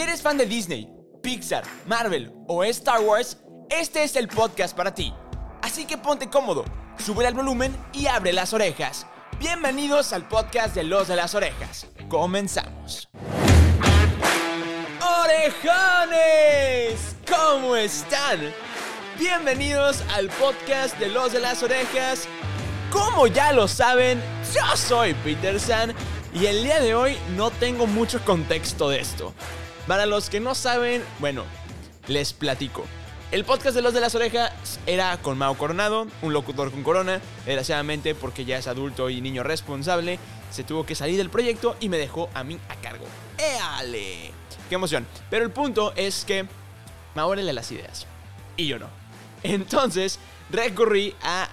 Si eres fan de Disney, Pixar, Marvel o Star Wars, este es el podcast para ti. Así que ponte cómodo, sube el volumen y abre las orejas. Bienvenidos al podcast de Los de las Orejas. Comenzamos. ¡Orejones! ¿Cómo están? Bienvenidos al podcast de Los de las Orejas. Como ya lo saben, yo soy Peter San y el día de hoy no tengo mucho contexto de esto. Para los que no saben, bueno, les platico. El podcast de Los de las Orejas era con Mao Coronado, un locutor con corona. Desgraciadamente, porque ya es adulto y niño responsable, se tuvo que salir del proyecto y me dejó a mí a cargo. ¡Éale! ¡Qué emoción! Pero el punto es que Mao le las ideas y yo no. Entonces recurrí a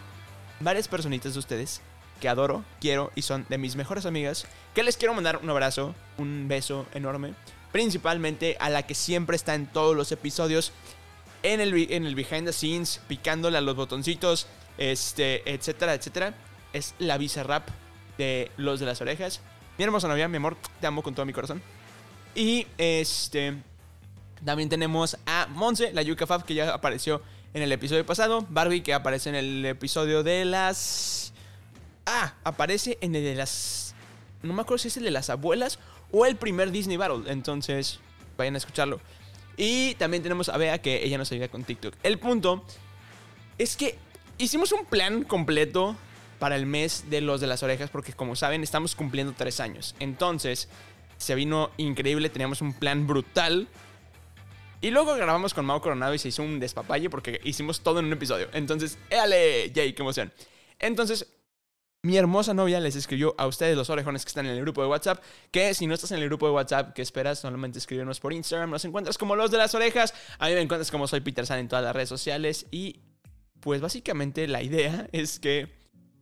varias personitas de ustedes que adoro, quiero y son de mis mejores amigas, que les quiero mandar un abrazo, un beso enorme, principalmente a la que siempre está en todos los episodios, en el, en el behind the scenes, picándole a los botoncitos, este, etcétera, etcétera. Es la rap de Los de las Orejas. Mi hermosa novia, mi amor, te amo con todo mi corazón. Y este, también tenemos a Monse, la Yuka Fab, que ya apareció en el episodio pasado. Barbie, que aparece en el episodio de las... Ah, aparece en el de las... No me acuerdo si es el de las abuelas o el primer Disney Battle. Entonces, vayan a escucharlo. Y también tenemos a Bea, que ella nos ayuda con TikTok. El punto es que hicimos un plan completo para el mes de los de las orejas, porque como saben, estamos cumpliendo tres años. Entonces, se vino increíble, teníamos un plan brutal. Y luego grabamos con Mau Coronado y se hizo un despapalle porque hicimos todo en un episodio. Entonces, ¡éale! ¡Yay! ¡Qué emoción! Entonces, mi hermosa novia les escribió a ustedes, los orejones que están en el grupo de WhatsApp, que si no estás en el grupo de WhatsApp, ¿qué esperas? Solamente escribirnos por Instagram, nos encuentras como los de las orejas. A mí me encuentras como soy Peter San en todas las redes sociales. Y pues básicamente la idea es que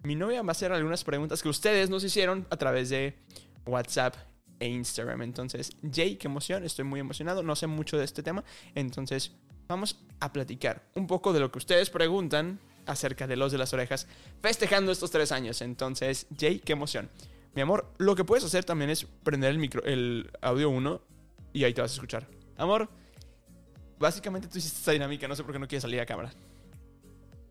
mi novia va a hacer algunas preguntas que ustedes nos hicieron a través de WhatsApp e Instagram. Entonces, Jay, qué emoción, estoy muy emocionado, no sé mucho de este tema. Entonces, vamos a platicar un poco de lo que ustedes preguntan acerca de los de las orejas, festejando estos tres años. Entonces, Jay, qué emoción. Mi amor, lo que puedes hacer también es prender el, micro, el audio 1 y ahí te vas a escuchar. Amor, básicamente tú hiciste esta dinámica, no sé por qué no quieres salir a cámara.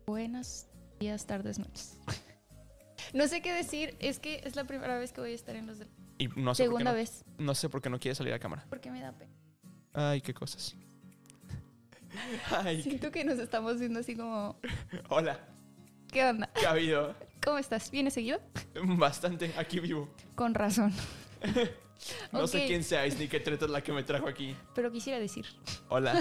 Buenos días, tardes, noches. no sé qué decir, es que es la primera vez que voy a estar en los de... Y no sé Segunda no, vez, No sé por qué no quieres salir a cámara. porque me da pena. Ay, qué cosas. Ay, Siento que nos estamos viendo así como... Hola, ¿Qué onda? ¿qué ha habido? ¿Cómo estás? ¿Vienes seguido? Bastante, aquí vivo. Con razón. No sé quién seáis ni qué treta es la que me trajo aquí. Pero quisiera decir. Hola.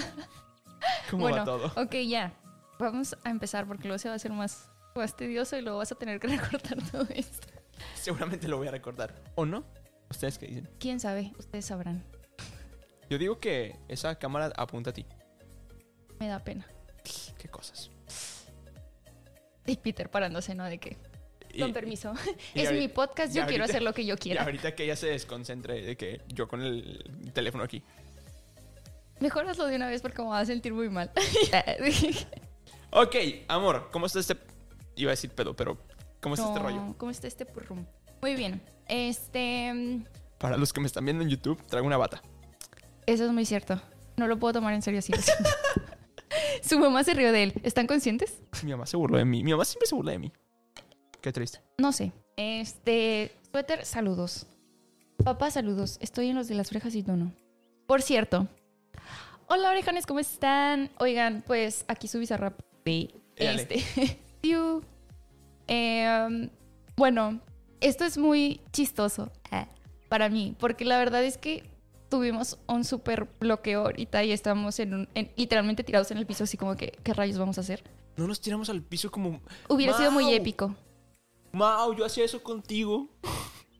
¿Cómo bueno, va todo? ok, ya. Vamos a empezar porque luego se va a hacer más, más tedioso y luego vas a tener que recortar todo esto. Seguramente lo voy a recordar. ¿O no? ¿Ustedes qué dicen? ¿Quién sabe? Ustedes sabrán. Yo digo que esa cámara apunta a ti. Me da pena. ¿Qué cosas? Y Peter parándose, ¿no? De que... Y- Con permiso. y es mi podcast, y yo quiero ahorita- hacer lo que yo Y quiera. ahorita que ella se desconcentre de que yo con el teléfono aquí. Mejor hazlo de una vez porque me va a sentir muy mal. Ok, amor, ¿cómo está este...? Iba a decir pedo, pero ¿cómo está este rollo? ¿Cómo está este purrum? Muy bien. Este. mm, Para los que me están viendo en YouTube, traigo una bata. Eso es muy cierto. No lo puedo tomar en serio así. Su mamá se rió de él. ¿Están conscientes? Mi mamá se burló de mí. Mi mamá siempre se burla de mí. Qué triste. No sé. Este. Suéter, saludos. Papá, saludos. Estoy en los de las orejas y tú no. Por cierto. Hola, orejones, ¿cómo están? Oigan, pues aquí su bizarrap. Éale. Este. Em, bueno, esto es muy chistoso eh, para mí, porque la verdad es que tuvimos un súper bloqueo ahorita y estamos en un, en- literalmente tirados en el piso, así como que, ¿qué rayos vamos a hacer? No nos tiramos al piso como... Hubiera sido muy épico. Mau, yo hacía eso contigo.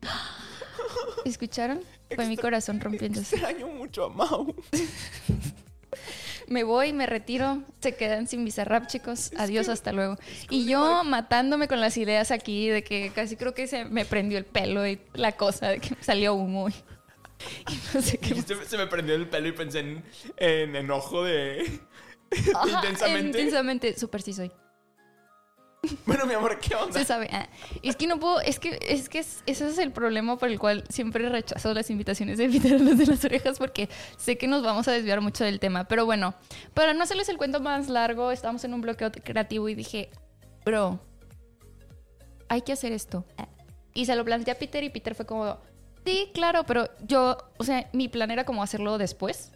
¿Escucharon? Fue mi corazón rompiéndose. Extraño mucho a Mau. Me voy, me retiro, se quedan sin bizarrap, chicos. Adiós, hasta luego. Y yo matándome con las ideas aquí de que casi creo que se me prendió el pelo y la cosa de que salió humo. Y, y no sé qué más. Se, me prendió el pelo y pensé en, en enojo de... Ajá, intensamente. Intensamente, súper sí soy. Bueno, mi amor, ¿qué onda? Se sabe. Ah, es que no puedo, es que, es que es- ese es el problema por el cual siempre rechazo las invitaciones de Peter a los de las orejas porque sé que nos vamos a desviar mucho del tema. Pero bueno, para no hacerles el cuento más largo, estábamos en un bloqueo creativo y dije, bro, hay que hacer esto. Y se lo planteé a Peter y Peter fue como, sí, claro, pero yo, o sea, mi plan era como hacerlo después,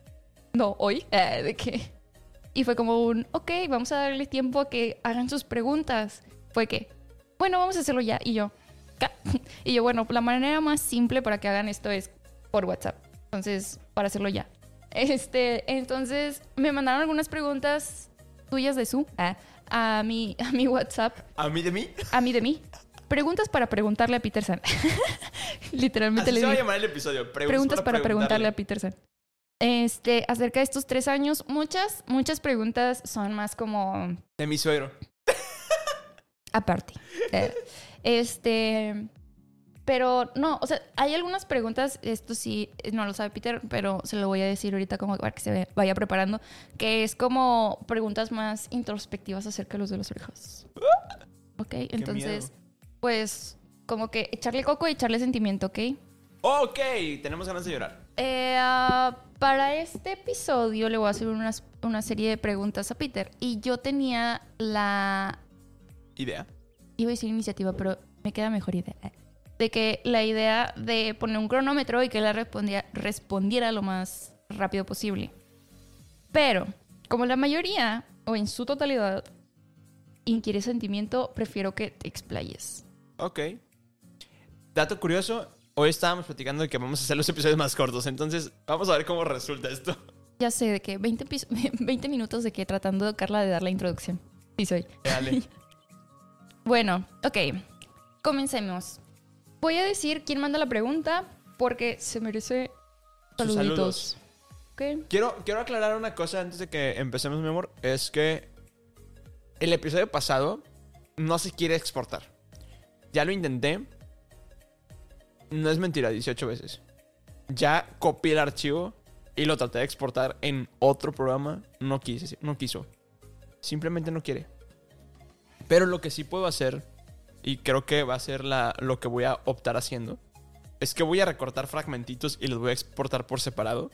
no hoy, eh, de que... Y fue como un, ok, vamos a darle tiempo a que hagan sus preguntas. Fue que, bueno, vamos a hacerlo ya. Y yo, "Ca-". y yo, bueno, la manera más simple para que hagan esto es por WhatsApp. Entonces, para hacerlo ya. Este, entonces, me mandaron algunas preguntas tuyas de su ah, a mi, a mi WhatsApp, ¿A mí de mí? a mí de mí. Preguntas para preguntarle a Peterson. Literalmente Así le se va a llamar el episodio. preguntas para preguntarle a Peterson. Este, acerca de estos tres años, muchas, muchas preguntas son más como De mi suegro. aparte. Eh, este, pero no, o sea, hay algunas preguntas, esto sí, no lo sabe Peter, pero se lo voy a decir ahorita como para que se vaya preparando, que es como preguntas más introspectivas acerca de los de los orejas. Ok, entonces, pues, como que echarle coco y echarle sentimiento, ¿ok? Ok, tenemos ganas de llorar. Eh, ah, para este episodio le voy a hacer unas- una serie de preguntas a Peter. Y yo tenía la. ¿Idea? Iba a decir iniciativa, pero me queda mejor idea. De que la idea de poner un cronómetro y que él respondiera, respondiera lo más rápido posible. Pero, como la mayoría, o en su totalidad, inquiere sentimiento, prefiero que te explayes. Ok. Dato curioso, hoy estábamos platicando de que vamos a hacer los episodios más cortos, entonces vamos a ver cómo resulta esto. Ya sé, de que 20, pis- 20 minutos de que tratando, Carla, de dar la introducción. Sí, soy. Dale. Bueno, ok. Comencemos. Voy a decir quién manda la pregunta porque se merece Sus saluditos. Ok. Quiero, quiero aclarar una cosa antes de que empecemos, mi amor. Es que el episodio pasado no se quiere exportar. Ya lo intenté. No es mentira, 18 veces. Ya copié el archivo y lo traté de exportar en otro programa. No quise, no quiso. Simplemente no quiere. Pero lo que sí puedo hacer, y creo que va a ser la, lo que voy a optar haciendo, es que voy a recortar fragmentitos y los voy a exportar por separado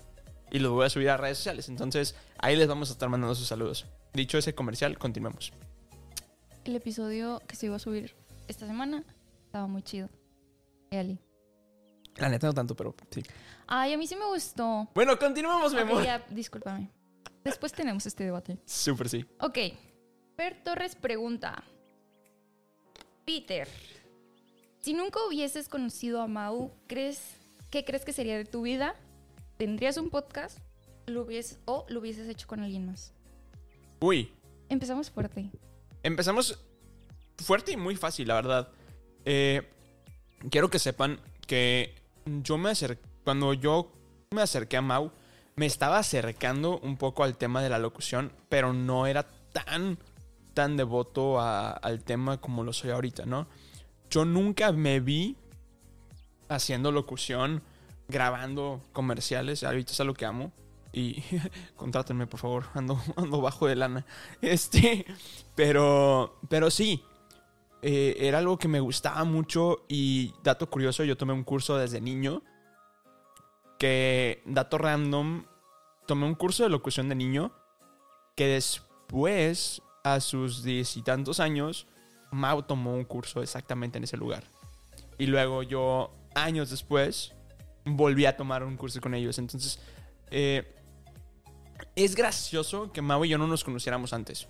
y los voy a subir a redes sociales. Entonces, ahí les vamos a estar mandando sus saludos. Dicho ese comercial, continuemos. El episodio que se iba a subir esta semana estaba muy chido. Ali. La neta no tanto, pero sí. Ay, a mí sí me gustó. Bueno, continuemos, mi ya, discúlpame. Después tenemos este debate. Súper sí. Ok. Per Torres pregunta. Peter, si nunca hubieses conocido a Mau, ¿crees, ¿qué crees que sería de tu vida? ¿Tendrías un podcast? ¿Lo hubies- ¿O lo hubieses hecho con alguien más? Uy, Empezamos fuerte. empezamos fuerte y muy fácil, la verdad. Eh, quiero que sepan que yo me acerqué, cuando yo me acerqué a Mau, me estaba acercando un poco al tema de la locución, pero no era tan, tan devoto a- al tema como lo soy ahorita, ¿no? Yo nunca me vi haciendo locución, grabando comerciales, ahorita es algo que amo. Y contrátenme, por favor, ando, ando bajo de lana. Este, pero, pero sí, eh, era algo que me gustaba mucho y dato curioso, yo tomé un curso desde niño, que, dato random, tomé un curso de locución de niño, que después, a sus diez y tantos años, Mau tomó un curso exactamente en ese lugar. Y luego yo, años después, volví a tomar un curso con ellos. Entonces, eh, es gracioso que Mau y yo no nos conociéramos antes.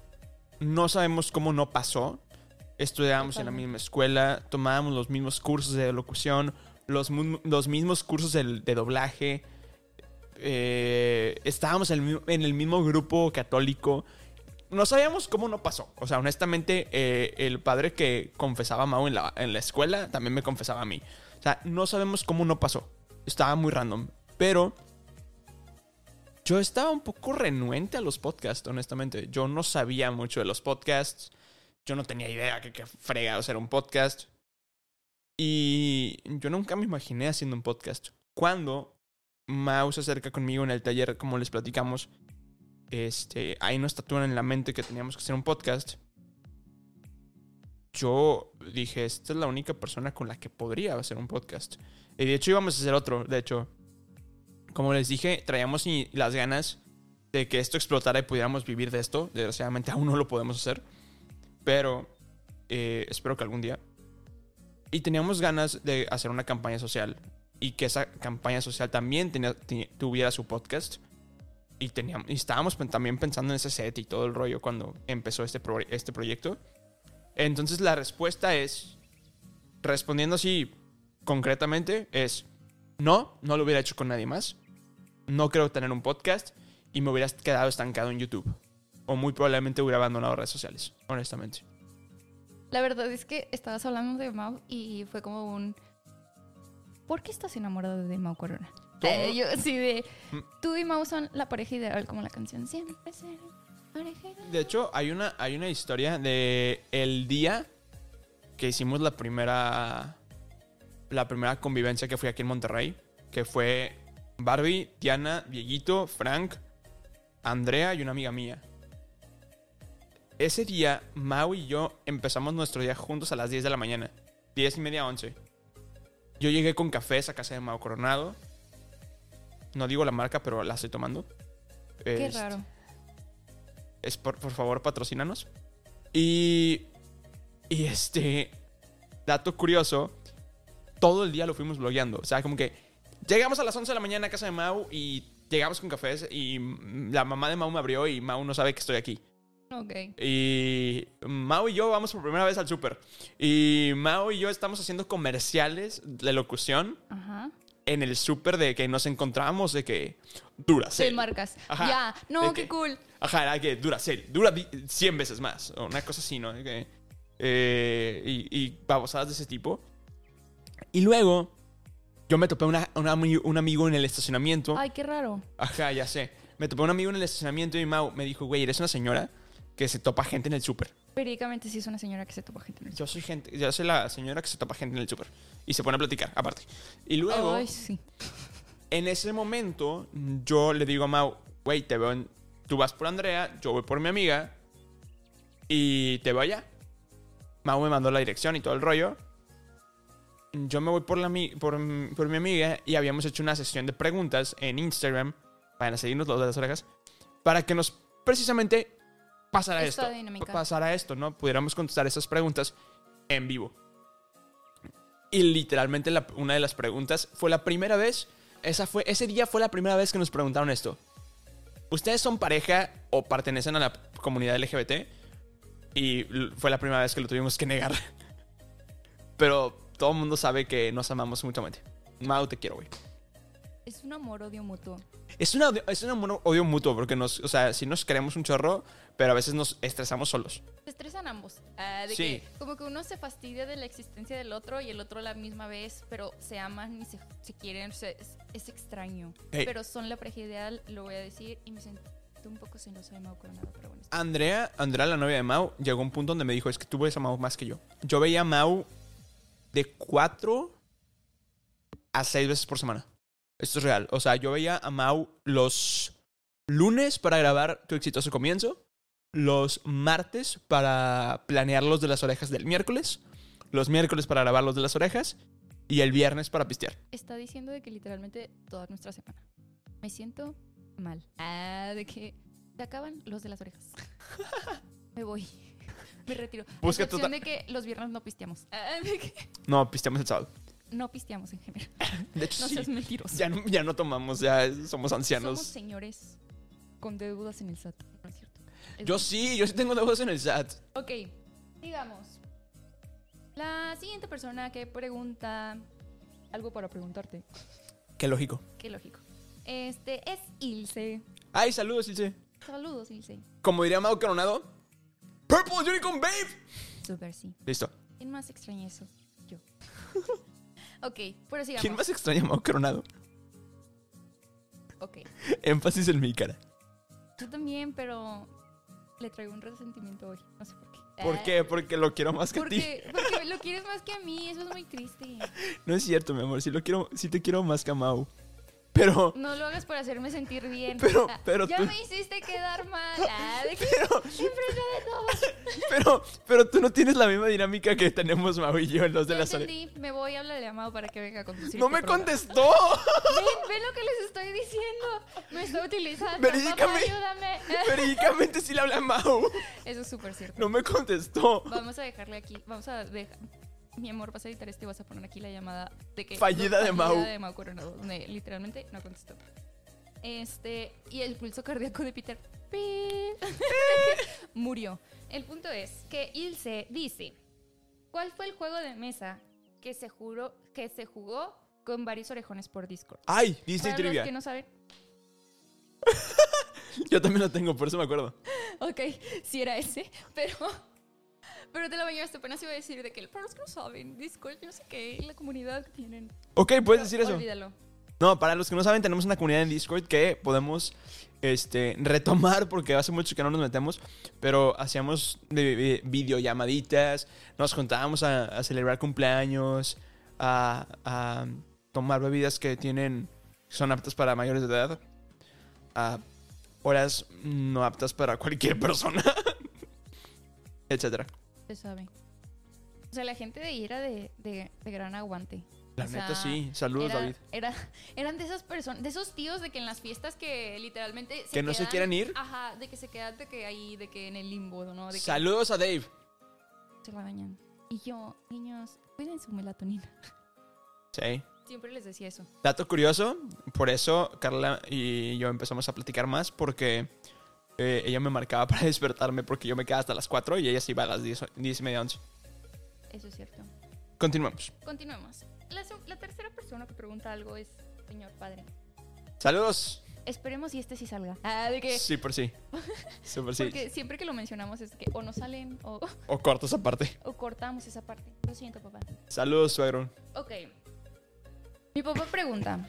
No sabemos cómo no pasó. Estudiábamos en la misma escuela, tomábamos los mismos cursos de locución, los, los mismos cursos de, de doblaje. eh, estábamos en el, en el mismo grupo católico. No sabíamos cómo no pasó. O sea, honestamente, eh, el padre que confesaba a Mau en la, en la escuela también me confesaba a mí. O sea, no sabemos cómo no pasó. Estaba muy random. Pero yo estaba un poco renuente a los podcasts, honestamente. Yo no sabía mucho de los podcasts. Yo no tenía idea que, que frega hacer un podcast. Y yo nunca me imaginé haciendo un podcast. Cuando Mau se acerca conmigo en el taller, como les platicamos, este, ahí nos tatúan en la mente que teníamos que hacer un podcast. yo dije, esta es la única persona con la que podría hacer un podcast. Y de hecho íbamos a hacer otro, de hecho. Como les dije, traíamos las ganas de que esto explotara y pudiéramos vivir de esto. Desgraciadamente aún no lo podemos hacer. Pero eh, espero que algún día. Y teníamos ganas de hacer una campaña social. Y que esa campaña social también tuviera su podcast. Y, teníamos, y estábamos también pensando en ese set y todo el rollo cuando empezó este, este proyecto. Entonces la respuesta es, respondiendo así concretamente, es no, no lo hubiera hecho con nadie más. No creo tener un podcast y me hubiera quedado estancado en YouTube. O muy probablemente hubiera abandonado redes sociales, honestamente. La verdad es que estabas hablando de Mau y fue como un... ¿Por qué estás enamorado de Mau Corona? Eh, yo sí de... Mm. Tú y Mau son la pareja ideal, como la canción siempre será pareja ideal. De hecho, hay una, hay una historia de el día que hicimos la primera. La primera convivencia que fui aquí en Monterrey. Que fue Barbie, Diana, Dieguito, Frank, Andrea y una amiga mía. Ese día, Mau y yo empezamos nuestro día juntos a las 10 de la mañana. 10 y media, 11. Yo llegué con cafés a casa de Mau Coronado. No digo la marca, pero la estoy tomando. Qué Este, raro. es por, por favor, patrocínanos. Y. Y este. Dato curioso. Todo el día lo fuimos blogueando. O sea, como que. Llegamos a las 11 de la mañana a casa de Mau y llegamos con cafés. Y la mamá de Mau me abrió y Mau no sabe que estoy aquí. Ok. Y Mau y yo vamos por primera vez al súper. Y Mau y yo estamos haciendo comerciales de locución Ajá. en el súper de que nos encontramos de que Duracell. De marcas. Ajá. Ya. No, ¿De qué cool. Ajá, era que dura, serio, dura di- 100 veces más. O una cosa así, ¿no? Que, eh, y, y babosadas de ese tipo. Y luego, yo me topé una, un amigo en el estacionamiento. Ay, qué raro. Ajá, ya sé. Me topé un amigo en el estacionamiento y Mau me dijo, güey, eres una señora que se topa gente en el súper. Periódicamente sí es una señora que se topa gente en el Yo soy gente, yo soy la señora que se topa gente en el súper. Y se pone a platicar, aparte. Y luego, Ay, sí. en ese momento, yo le digo a Mau, güey, te veo en- Tú vas por Andrea, yo voy por mi amiga. Y te veo allá. Mau me mandó la dirección y todo el rollo. Yo me voy por, la, por, por mi amiga y habíamos hecho una sesión de preguntas en Instagram. Para seguirnos los de las orejas. Para que nos precisamente pasara Esta esto. dinámica. Esto, ¿no? Pudiéramos contestar esas preguntas en vivo. Y literalmente la- una de las preguntas fue la primera vez. Esa fue, ese día fue la primera vez que nos preguntaron esto. ¿Ustedes son pareja o pertenecen a la comunidad LGBT? Y fue la primera vez que lo tuvimos que negar. Pero todo el mundo sabe que nos amamos mutuamente. Mau, te quiero, güey. Es un amor-odio mutuo. Es, una, es un amor- odio mutuo porque nos, o sea, sí nos queremos un chorro, pero a veces nos estresamos solos. Se estresan ambos. Ah, de Sí. que como que uno se fastidia de la existencia del otro y el otro la misma vez, pero se aman y se, se quieren. o sea, es, es extraño. Hey. Pero son la pareja ideal, lo voy a decir, y me siento un poco celosa de Mau Coronado, pero bueno. Andrea, Andrea, la novia de Mau, llegó a un punto donde me dijo, es que tú ves a Mau más que yo. Yo veía a Mau de cuatro a seis veces por semana. Esto es real. O sea, yo veía a Mau los lunes para grabar tu exitoso comienzo, los martes para planear los de las orejas del miércoles, los miércoles para grabar los de las orejas y el viernes para pistear. Está diciendo de que literalmente toda nuestra semana. Me siento mal. Ah, de que se acaban los de las orejas. me voy. Me retiro. Busca tu de que los viernes no pisteamos. Ah, de que No, pisteamos el sábado. No pisteamos en general. De hecho, No sí. seas mentiroso. Ya no, ya no tomamos, ya somos ancianos. Somos señores con deudas en el SAT. No es cierto. Es Yo sí, yo sí tengo deudas en el SAT. Ok, digamos. La siguiente persona que pregunta algo para preguntarte. Qué lógico. Qué lógico. Este es Ilse. Ay, saludos, Ilse. Saludos, Ilse. Como diría Mau Coronado, Purple Unicorn Babe. Super sí. Listo. ¿Quién más extraña eso? Yo. ok, pero sigamos. ¿Quién más extraña a Mau Coronado? Ok. Énfasis en mi cara. Yo también, pero le traigo un resentimiento hoy. No sé por qué. ¿Por Ah, qué? Porque lo quiero más que a ti. Porque, porque lo quieres más que a mí. Eso es muy triste. No es cierto, mi amor. Sí, lo quiero, sí te quiero más que a Mau. Pero, No lo hagas por hacerme sentir bien. Pero- Ah, pero ya tú- me hiciste quedar mal. Ah, de que pero, enfrente de pero, pero tú no tienes la misma dinámica que tenemos Mau y yo en los de Ya orejas. entendí. Me voy a hablar de Amado para que venga a conducir. No este me programa. contestó. Ven, ven lo que les estoy diciendo. Me está utilizando. Verídicame. Papá, ayúdame. Verídicamente sí le hablé a Mau. Eso es súper cierto. No me contestó. Vamos a dejarle aquí. Vamos a dejar. Mi amor, vas a editar esto y vas a poner aquí la llamada de que. Fallida de Mau. Fallida de Mau Coronado, donde literalmente no contestó. Este. Y el pulso cardíaco de Peter. Murió. El punto es que Ilse dice: ¿Cuál fue el juego de mesa que se, juró, que se jugó con varios orejones por Discord? Ay, Disney Para los Trivia. que no saben. Yo también lo tengo, por eso me acuerdo. Ok, sí era ese, pero. Pero te la bañaste apenas iba a decir de que para los que no saben, Discord, yo no sé qué, la comunidad que tienen. Ok, puedes decir eso. Olvídalo. No, para los que no saben, tenemos una comunidad en Discord que podemos este, retomar porque hace mucho que no nos metemos, pero hacíamos de- de videollamaditas, nos juntábamos a, a celebrar cumpleaños, a, a tomar bebidas que tienen son aptas para mayores de edad, a horas no aptas para cualquier persona, etcétera. Se sabe. O sea, la gente de ahí era de, de, de gran aguante. La O sea, neta sí, saludos era- David. Era, eran de esas personas, de esos tíos de que en las fiestas que literalmente Que no se quieren ir. Ajá, de que se quedan de que ahí, de que en el limbo, ¿no? De que Saludos a Dave. se la bañan. Y yo, niños, cuiden su melatonina. Sí. Siempre les decía eso. Dato curioso, por eso Carla y yo empezamos a platicar más porque eh, ella me marcaba para despertarme porque yo me quedaba hasta las 4 y ella se iba a las 10, o- 10 y media 11. Eso es cierto. Continuamos. Continuemos. La, tercera persona que pregunta algo es señor padre. Saludos. Esperemos y este sí salga. Ah, de que. Sí, por sí. Sí, por sí. Porque siempre que lo mencionamos es que o no salen o, O cortas aparte. o cortamos esa parte. Lo siento, papá. Saludos, suegro. Ok. Mi papá pregunta: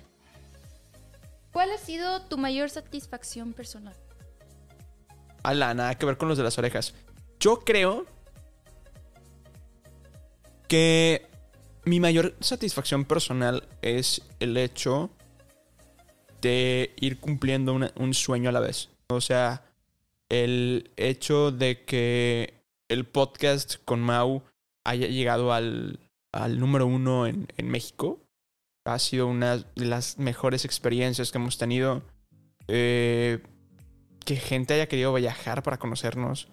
¿Cuál ha sido tu mayor satisfacción personal? Ala, nada que ver con los de las orejas. Yo creo que mi mayor satisfacción personal es el hecho de ir cumpliendo un sueño a la vez. O sea, el hecho de que el podcast con Mau haya llegado al, al número uno en, en México ha sido una de las mejores experiencias que hemos tenido. Eh, que gente haya querido viajar para conocernos.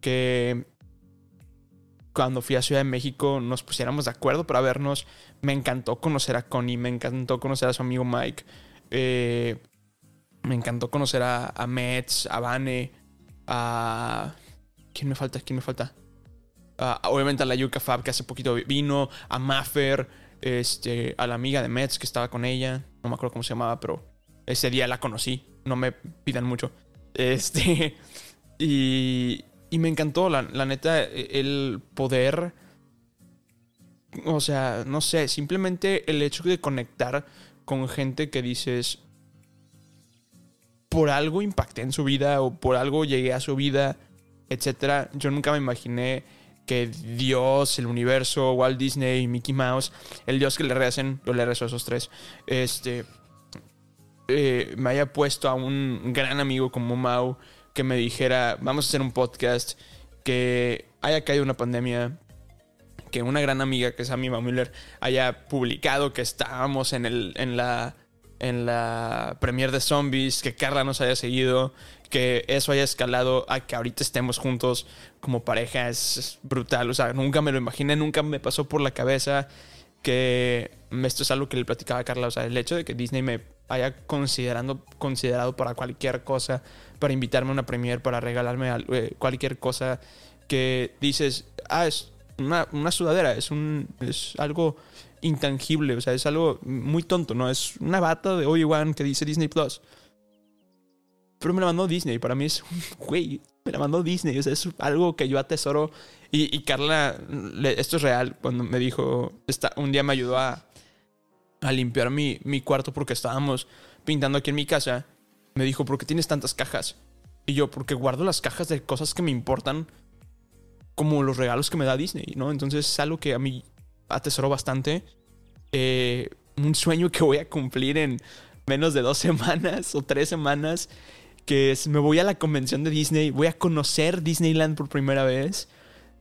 Que cuando fui a Ciudad de México nos pusiéramos de acuerdo para vernos. Me encantó conocer a Connie, me encantó conocer a su amigo Mike. eh, me encantó conocer a, a Mets, a Vane, a... ¿Quién me falta? ¿Quién me falta? Obviamente a la Yuka Fab que hace poquito vino, a Maffer, este, a la amiga de Mets que estaba con ella. No me acuerdo cómo se llamaba, pero ese día la conocí. No me pidan mucho. Este. Y. Y me encantó, la, la neta, el poder. O sea, no sé, simplemente el hecho de conectar con gente que dices. Por algo impacté en su vida o por algo llegué a su vida, etcétera. Yo nunca me imaginé que Dios, el universo, Walt Disney, Mickey Mouse, el Dios que le recen, yo le rezo a esos tres, este, eh, me haya puesto a un gran amigo como Mau que me dijera, vamos a hacer un podcast, que haya caído una pandemia, que una gran amiga que es Amy Müller haya publicado que estábamos en, el, en la en la premier de zombies, que Carla nos haya seguido, que eso haya escalado a que ahorita estemos juntos como pareja es, es brutal, o sea, nunca me lo imaginé, nunca me pasó por la cabeza que esto es algo que le platicaba a Carla, o sea, el hecho de que Disney me haya considerando, considerado para cualquier cosa, para invitarme a una premier, para regalarme al- eh, cualquier cosa que dices, ah, es una, una sudadera, es, un, es algo intangible, o sea, es algo muy tonto, ¿no? Es una bata de Obi-Wan que dice Disney Plus. Pero me la mandó Disney, para mí es, güey, me la mandó Disney, o sea, es algo que yo atesoro. Y, y Carla, esto es real, cuando me dijo, está, un día me ayudó a, a limpiar mi, mi cuarto porque estábamos pintando aquí en mi casa, me dijo, ¿por qué tienes tantas cajas? Y yo, porque guardo las cajas de cosas que me importan como los regalos que me da Disney, ¿no? Entonces es algo que a mí atesoro bastante. Eh, un sueño que voy a cumplir en menos de dos semanas o tres semanas que es- me voy a la convención de Disney, voy a conocer Disneyland por primera vez.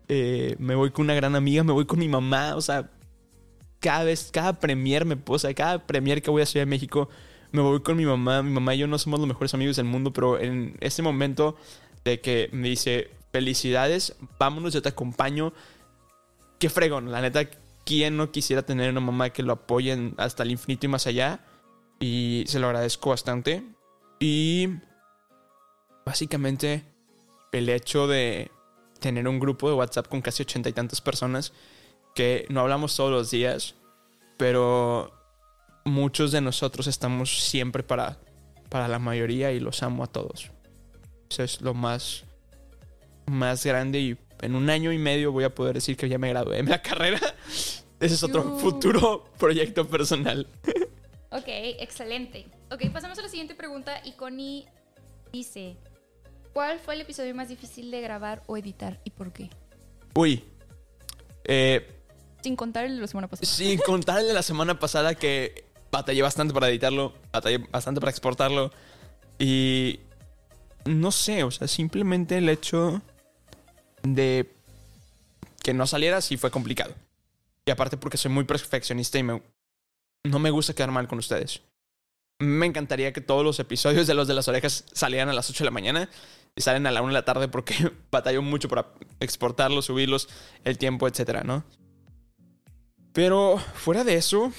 Eh, me voy con una gran amiga, me voy con mi mamá, o sea, cada vez, cada premier me posa, cada premier que voy a Ciudad de México, me voy con mi mamá. Mi mamá y yo no somos los mejores amigos del mundo, pero en ese momento de que me dice, felicidades, vámonos, yo te acompaño. Qué fregón, la neta, ¿quién no quisiera tener una mamá que lo apoye hasta el infinito y más allá? Y se lo agradezco bastante. Y básicamente el hecho de tener un grupo de WhatsApp con casi ochenta y tantas personas que no hablamos todos los días, pero muchos de nosotros estamos siempre para, para la mayoría y los amo a todos. Eso es lo más, más grande y en un año y medio voy a poder decir que ya me gradué en la carrera. Ese es otro futuro proyecto personal. Ok, excelente. Ok, pasamos a la siguiente pregunta y Connie dice, ¿cuál fue el episodio más difícil de grabar o editar y por qué? Uy. Eh, Sin contar el de la semana pasada. Sin contar el de la semana pasada que batallé bastante para editarlo, batallé bastante para exportarlo. Y no sé, o sea, simplemente el hecho de que no saliera sí fue complicado. Y aparte porque soy muy perfeccionista y me, no me gusta quedar mal con ustedes. Me encantaría que todos los episodios de los de las orejas salieran a las 8 de la mañana y salen a la 1 de la tarde porque batallo mucho para exportarlos, subirlos, el tiempo, etcétera, ¿no? Pero fuera de eso,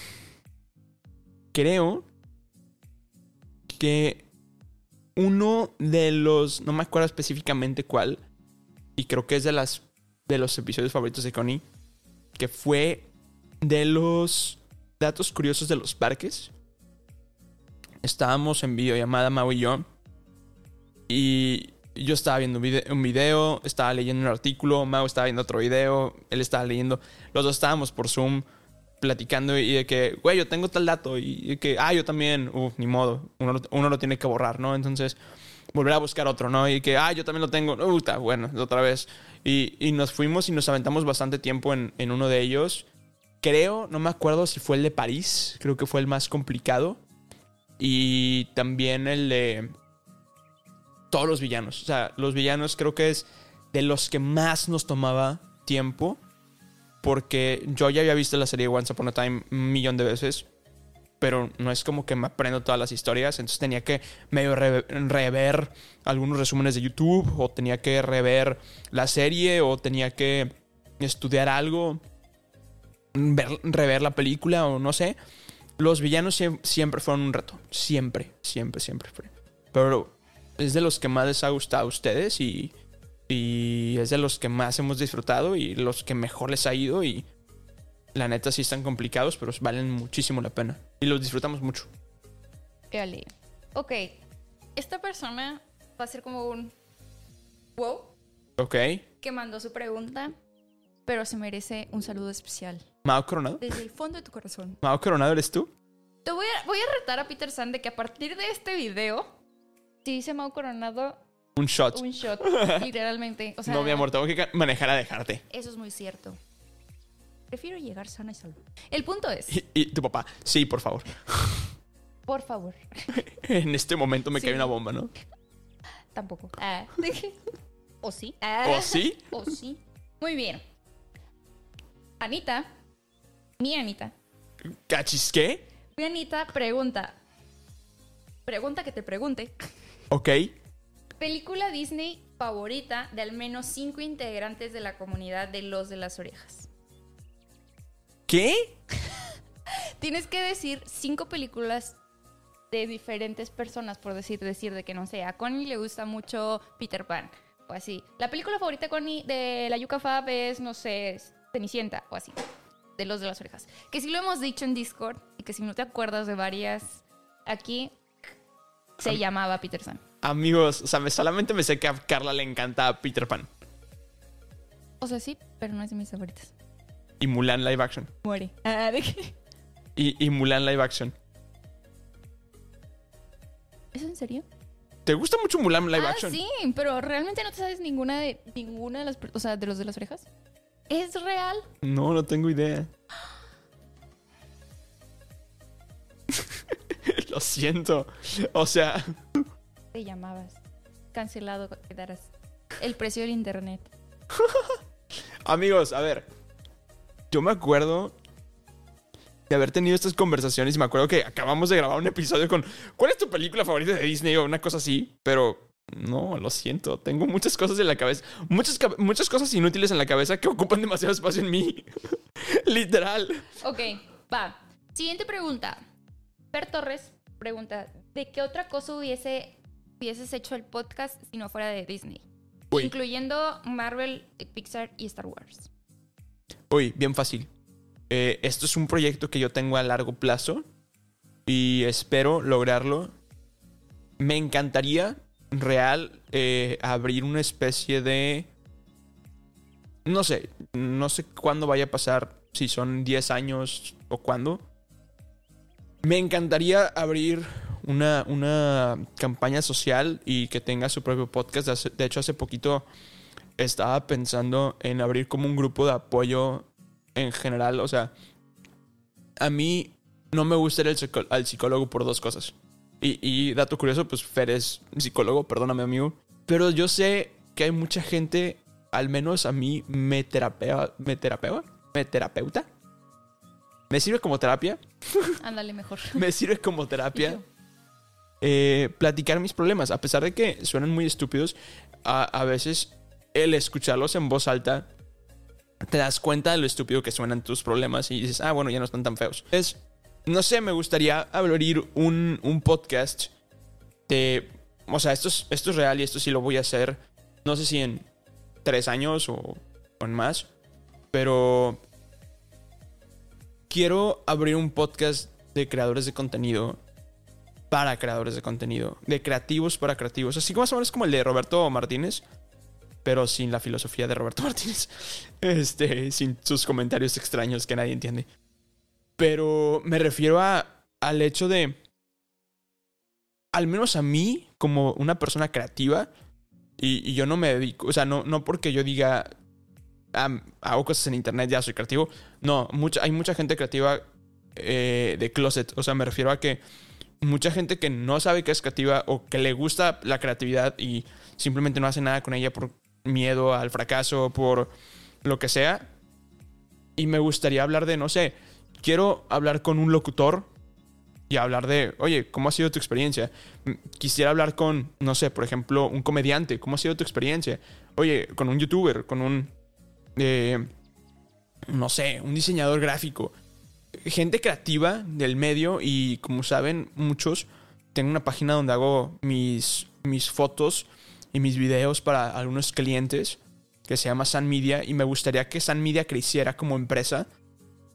creo que uno de los, no me acuerdo específicamente cuál, y creo que es de las de los episodios favoritos de Connie, que fue de los datos curiosos de los parques. Estábamos en videollamada Mau y yo y yo estaba viendo un vide- un video, estaba leyendo un artículo, Mau estaba viendo otro video, él estaba leyendo, los dos estábamos por Zoom platicando y de que, güey, yo tengo tal dato y de que, ah, yo también, uff, ni modo, uno, uno lo tiene que borrar, ¿no? Entonces, volver a buscar otro, ¿no? Y que, ah, yo también lo tengo, uh, está bueno, otra vez. Y, y nos fuimos y nos aventamos bastante tiempo en, en uno de ellos. Creo, no me acuerdo si fue el de París, creo que fue el más complicado. Y también el de todos los villanos. O sea, los villanos creo que es de los que más nos tomaba tiempo. Porque yo ya había visto la serie Once Upon a Time un millón de veces. Pero no es como que me aprendo todas las historias. Entonces tenía que medio re- rever algunos resúmenes de YouTube. O tenía que rever la serie. O tenía que estudiar algo. ver- rever la película o no sé. Los villanos siem- siempre fueron un reto. Siempre, siempre, siempre. Pero es de los que más les ha gustado a ustedes y, y es de los que más hemos disfrutado y los que mejor les ha ido y la neta sí están complicados, pero valen muchísimo la pena y los disfrutamos mucho. Dale. Ok, esta persona va a ser como un wow Ok. que mandó su pregunta, pero se merece un saludo especial. Mao Coronado. Desde el fondo de tu corazón. Mao Coronado eres tú. Te voy a, voy a retar a Peter San de que a partir de este video, si dice Mau Coronado, Un shot. un shot, literalmente. O sea, no, mi amor, tengo que manejar a dejarte. Eso es muy cierto. Prefiero llegar sana y salva. El punto es, Y, y tu papá, sí, por favor. por favor, En este momento me Sí. cae una bomba, ¿no? tampoco. Ah. ¿O sí? Ah. ¿O sí? ¿O sí? Muy bien. Anita, mi Anita, ¿Cachis qué? mi Anita pregunta. Pregunta que te pregunte. Ok. Película Disney favorita de al menos cinco integrantes de la comunidad de los de las orejas. ¿Qué? Tienes que decir cinco películas de diferentes personas, por decir, decir de que no sé, a Connie le gusta mucho Peter Pan, o así. La película favorita de Connie de la Yuka Fab es, no sé, Cenicienta, o así, de los de las orejas. Que sí lo hemos dicho en Discord, y que si no te acuerdas de varias aquí, se llamaba Peter Pan. Amigos, o sea, me- solamente me sé que a Carla le encanta Peter Pan O sea, sí, pero no es de mis favoritas. y Mulan Live Action. Muere. Ah, ¿de qué? Y, y Mulan Live Action. ¿Es en serio? ¿Te gusta mucho Mulan Live ah, Action? sí, pero realmente no te sabes ninguna de ninguna de las, o sea, de los de las orejas. ¿Es real? No, no tengo idea. Lo siento. O sea, Te llamabas. Cancelado quedarás. El precio del internet. amigos, a ver. Yo me acuerdo de haber tenido estas conversaciones y me acuerdo que acabamos de grabar un episodio con ¿Cuál es tu película favorita de Disney? o una cosa así, pero no, lo siento, tengo muchas cosas en la cabeza, muchas, muchas cosas inútiles en la cabeza que ocupan demasiado espacio en mí. Literal. Ok, va. Siguiente pregunta. Per Torres pregunta: ¿De qué otra cosa hubiese, hubieses hecho el podcast si no fuera de Disney? Uy. Incluyendo Marvel, Pixar y Star Wars. Uy, bien fácil. Eh, esto es un proyecto que yo tengo a largo plazo y espero lograrlo. Me encantaría, real, eh, abrir una especie de... No sé, no sé cuándo vaya a pasar, si son 10 años o cuándo. Me encantaría abrir una, una campaña social y que tenga su propio podcast. De hecho, hace poquito estaba pensando en abrir como un grupo de apoyo en general. O sea, a mí no me gusta ir al, psico- al psicólogo por dos cosas. Y, y dato curioso, pues Fer es psicólogo, perdóname amigo. Pero yo sé que hay mucha gente, al menos a mí, me terapea, me terapea, me terapeuta. Me sirve como terapia. Ándale mejor. Me sirve como terapia eh, platicar mis problemas. A pesar de que suenan muy estúpidos, a, a veces el escucharlos en voz alta te das cuenta de lo estúpido que suenan tus problemas y dices, ah, bueno, ya no están tan feos. Es, no sé, me gustaría abrir un, un podcast de. O sea, esto es, esto es real y esto sí lo voy a hacer. No sé si en tres años o, o en más. Pero. Quiero abrir un podcast de creadores de contenido para creadores de contenido, de creativos para creativos, así como más o menos como el de Roberto Martínez, pero sin la filosofía de Roberto Martínez, este, sin sus comentarios extraños que nadie entiende. Pero me refiero a, al hecho de, al menos a mí, como una persona creativa, y, yo no me dedico, o sea, no, no porque yo diga, "Ah, hago cosas en internet, ya soy creativo, no, mucha, hay mucha gente creativa eh, de closet, o sea, me refiero a que mucha gente que no sabe que es creativa o que le gusta la creatividad y simplemente no hace nada con ella por miedo al fracaso, por lo que sea. Y me gustaría hablar de, no sé, quiero hablar con un locutor y hablar de, oye, ¿cómo ha sido tu experiencia? Quisiera hablar con, no sé, por ejemplo, un comediante, ¿cómo ha sido tu experiencia? Oye, con un youtuber, con un, eh, no sé, un diseñador gráfico gente creativa del medio y como saben muchos, tengo una página donde hago mis, mis fotos y mis videos para algunos clientes que se llama San Media y me gustaría que San Media creciera como empresa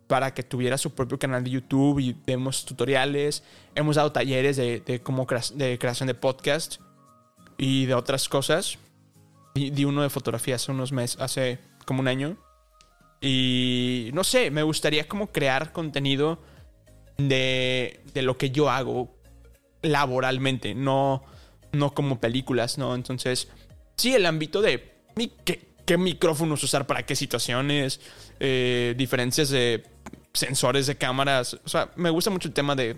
para que tuviera su propio canal de YouTube y demos tutoriales. Hemos dado talleres de, de, crea- de creación de podcast y de otras cosas. Di uno de fotografía hace unos meses, hace como un año. Y no sé, me gustaría como crear contenido de, de lo que yo hago laboralmente, no, no como películas, ¿no? Entonces, sí, el ámbito de qué, qué micrófonos usar para qué situaciones, eh, diferencias de sensores de cámaras. O sea, me gusta mucho el tema de,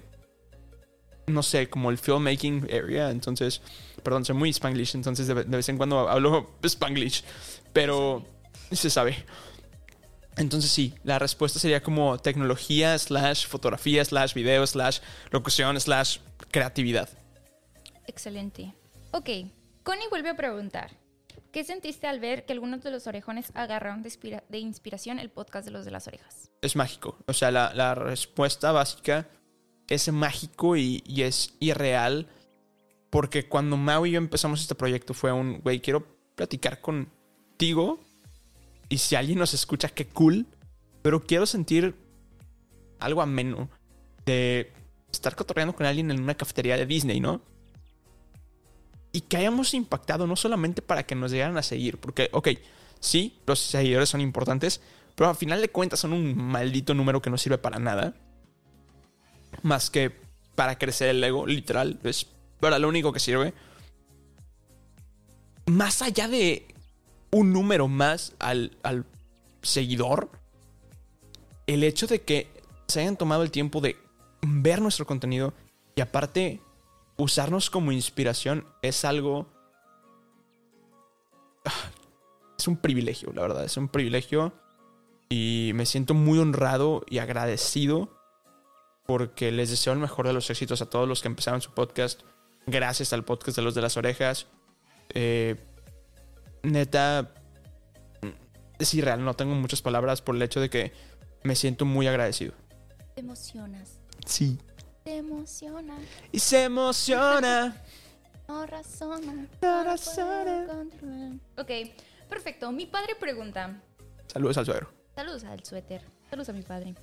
no sé, como el filmmaking area. Entonces, perdón, soy muy spanglish, entonces de, de vez en cuando hablo spanglish, pero se sabe. Entonces sí, la respuesta sería como tecnología, slash fotografía, slash video, slash locución, slash creatividad. Excelente. Ok, Connie vuelve a preguntar. ¿Qué sentiste al ver que algunos de los orejones agarraron de, inspira- de inspiración el podcast de los de las orejas? Es mágico. O sea, la, la respuesta básica es mágico y, y es irreal. Porque cuando Mau y yo empezamos este proyecto fue un, güey, quiero platicar contigo. Y si alguien nos escucha, qué cool. Pero quiero sentir algo ameno de estar cotorreando con alguien en una cafetería de Disney, ¿no? Y que hayamos impactado no solamente para que nos llegaran a seguir, porque, ok, sí, los seguidores son importantes, pero al final de cuentas son un maldito número que no sirve para nada. Más que para crecer el ego, literal, es para lo único que sirve. Más allá de un número más al, al seguidor, el hecho de que se hayan tomado el tiempo de ver nuestro contenido Y aparte, usarnos como inspiración es algo... Es un privilegio, la verdad, es un privilegio. Y me siento muy honrado y agradecido porque les deseo el mejor de los éxitos a todos los que empezaron su podcast. Gracias al podcast de los de las orejas. Eh, neta, es irreal, no tengo muchas palabras por el hecho de que me siento muy agradecido. Te emocionas. Sí. Te emociona. Y se emociona. No razona. No razona. Ok, perfecto. Mi padre pregunta. Saludos al suegro. Saludos al suéter. Saludos a mi padre.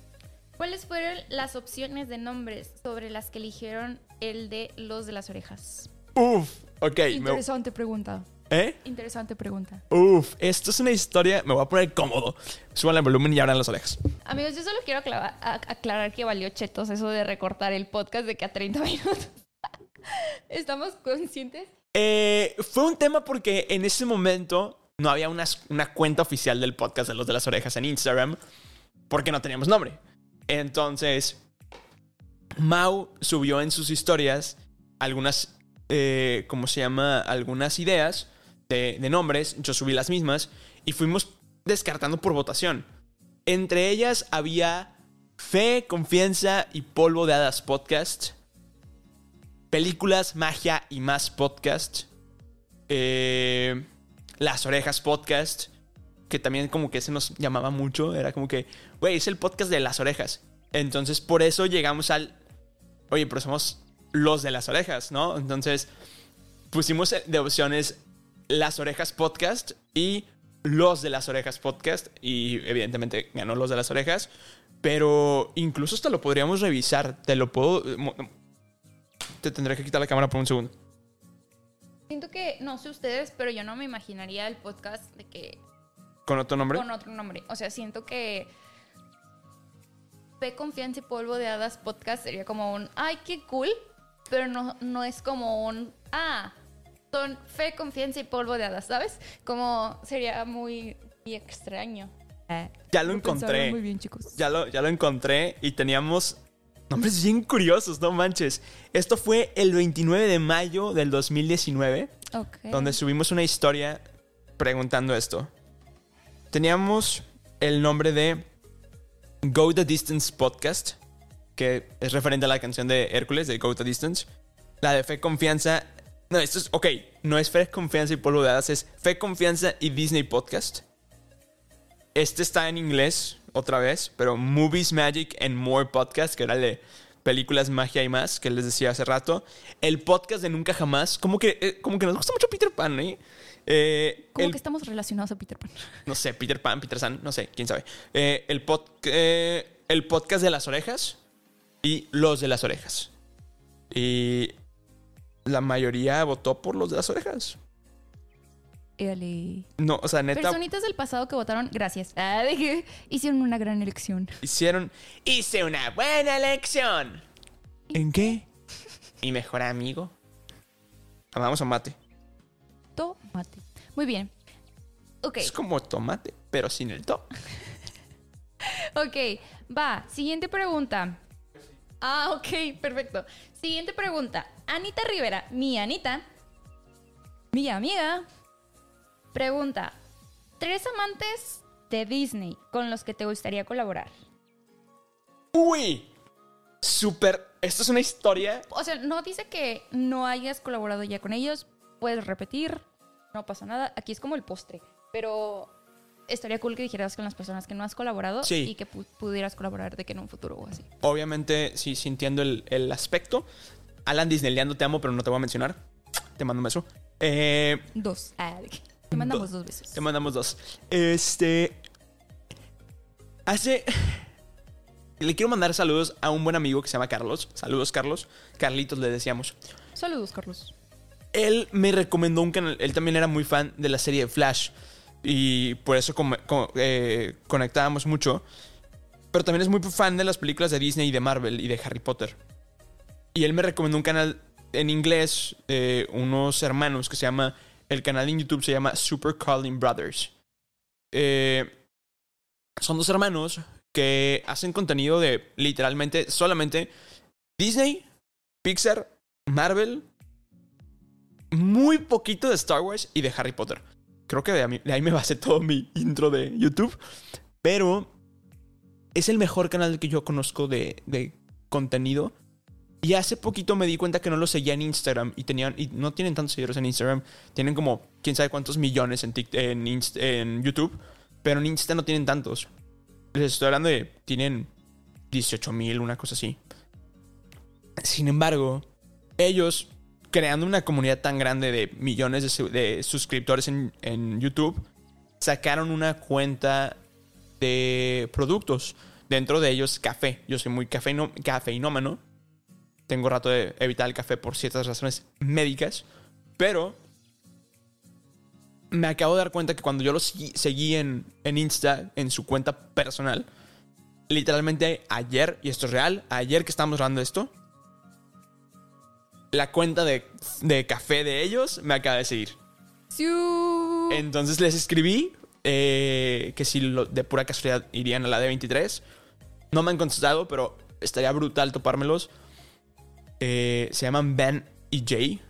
¿Cuáles fueron las opciones de nombres sobre las que eligieron el de los de las orejas? Uf, ok. me- Interesante pregunta. ¿Eh? Interesante pregunta. Uf, esto es una historia. Me voy a poner cómodo. Suban el volumen y abran las orejas. Amigos, yo solo quiero aclarar que valió chetos eso de recortar el podcast de que a 30 minutos. ¿Estamos conscientes? Eh, fue un tema porque en ese momento no había una, una cuenta oficial del podcast de los de las orejas en Instagram porque no teníamos nombre. Entonces, Mau subió en sus historias algunas, eh, ¿cómo se llama? Algunas ideas de, nombres. Yo subí las mismas y fuimos descartando por votación. Entre ellas había Fe, Confianza y Polvo de Hadas Podcast. Películas, magia y más podcast. Eh, Las orejas podcast. Que también como que se nos llamaba mucho. Era como que, güey, es el podcast de las orejas. Entonces por eso llegamos al... Oye, pero somos los de las orejas, ¿no? Entonces pusimos de opciones las orejas podcast y los de las orejas podcast. Y evidentemente ganó los de las orejas. Pero incluso hasta lo podríamos revisar. Te lo puedo... mo- Te tendré que quitar la cámara por un segundo. Siento que, no sé ustedes, pero yo no me imaginaría el podcast de que ¿Con otro nombre? con otro nombre. O sea, siento que Fe, Confianza y Polvo de Hadas podcast sería como un, ay, qué cool, pero no, no es como un, ah, son Fe, Confianza y Polvo de Hadas, ¿sabes? Como sería muy, muy extraño. Ya lo encontré. Muy bien, chicos. Ya lo, ya lo encontré y teníamos nombres bien curiosos, no manches. Esto fue el 29 de mayo del 2019, Ok. donde subimos una historia preguntando esto. Teníamos el nombre de Go the Distance Podcast, que es referente a la canción de Hércules de Go the Distance. La de Fe Confianza. No, esto es. Ok, no es Fe Confianza y Polvo de Hadas, es Fe Confianza y Disney Podcast. Este está en inglés, otra vez, pero Movies, Magic and More Podcast, que era el de películas, magia y más, que les decía hace rato. El podcast de Nunca Jamás, como que, eh, como que nos gusta mucho Peter Pan, ¿eh? Eh, Como el- que estamos relacionados a Peter Pan. no sé, Peter Pan, Peter San, no sé, quién sabe. Eh, el, pod- eh, el podcast de las orejas y los de las orejas. Y la mayoría votó por los de las orejas. No, o sea, neta, Personitas del pasado que votaron, gracias. Ah, de que hicieron una gran elección. hicieron. Hice una buena elección. ¿En qué? Mi mejor amigo. Amamos a mate. Tomate. Muy bien. Ok, Es como tomate, pero sin el to. ok. Va, siguiente pregunta. Ah, ok, perfecto. Siguiente pregunta. Anita Rivera, mi Anita, mi amiga, pregunta: ¿Tres amantes de Disney con los que te gustaría colaborar? ¡Uy! Súper. Esto es una historia O sea, no dice que no hayas colaborado ya con ellos, puedes repetir, no pasa nada. Aquí es como el postre, pero estaría cool que dijeras con las personas que no has colaborado Sí. y que pu- pudieras colaborar de que en un futuro o así. obviamente, sí, sintiendo el, el aspecto. Alan Disneyleando, te amo, pero no te voy a mencionar. Te mando un beso. Eh, Dos. Ah, te mandamos dos besos. te mandamos dos. Este. Hace. Le quiero mandar saludos a un buen amigo que se llama Carlos. Saludos, Carlos. Carlitos le decíamos. Saludos, Carlos. Él me recomendó un canal. Él también era muy fan de la serie de Flash. Y por eso eh, conectábamos mucho. Pero también es muy fan de las películas de Disney y de Marvel y de Harry Potter. Y él me recomendó un canal en inglés, eh, unos hermanos que se llama. El canal en YouTube se llama Super Calling Brothers. Eh, son dos hermanos que hacen contenido de literalmente solamente Disney, Pixar, Marvel, muy poquito de Star Wars y de Harry Potter. Creo que de, ahí- me basé todo mi intro de YouTube. Pero es el mejor canal que yo conozco de, de contenido. Y hace poquito me di cuenta que no lo seguía en Instagram. Y, tenían, y no tienen tantos seguidores en Instagram. Tienen como quién sabe cuántos millones en, en YouTube. Pero en Insta no tienen tantos. Les estoy hablando de. Tienen 18 mil, una cosa así. Sin embargo, ellos, creando una comunidad tan grande de millones de, su- de suscriptores en, YouTube, sacaron una cuenta de productos. Dentro de ellos, café. Yo soy muy cafeino, cafeinómano. Tengo rato de evitar el café por ciertas razones médicas. Pero me acabo de dar cuenta que cuando yo lo seguí en, en Insta, en su cuenta personal, literalmente ayer, y esto es real, ayer que estábamos hablando de esto, la cuenta de, de café de ellos me acaba de seguir. Siu. Entonces les escribí eh, que si lo- de pura casualidad irían a la D23. No me han contestado, pero estaría brutal topármelos. Eh, se llaman Ben y Jay.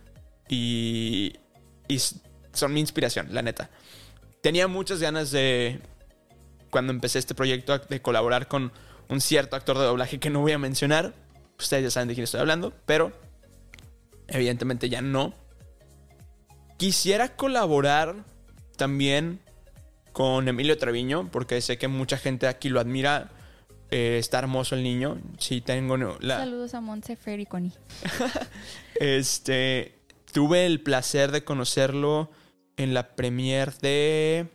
Y, y son mi inspiración, la neta. Tenía muchas ganas de, cuando empecé este proyecto, de colaborar con un cierto actor de doblaje que no voy a mencionar. Ustedes ya saben de quién estoy hablando, pero evidentemente ya no. Quisiera colaborar también con Emilio Treviño, porque sé que mucha gente aquí lo admira. Eh, está hermoso el niño. Sí, tengo la, Saludos a Montse Fer y Connie. este, tuve el placer de conocerlo en la premiere de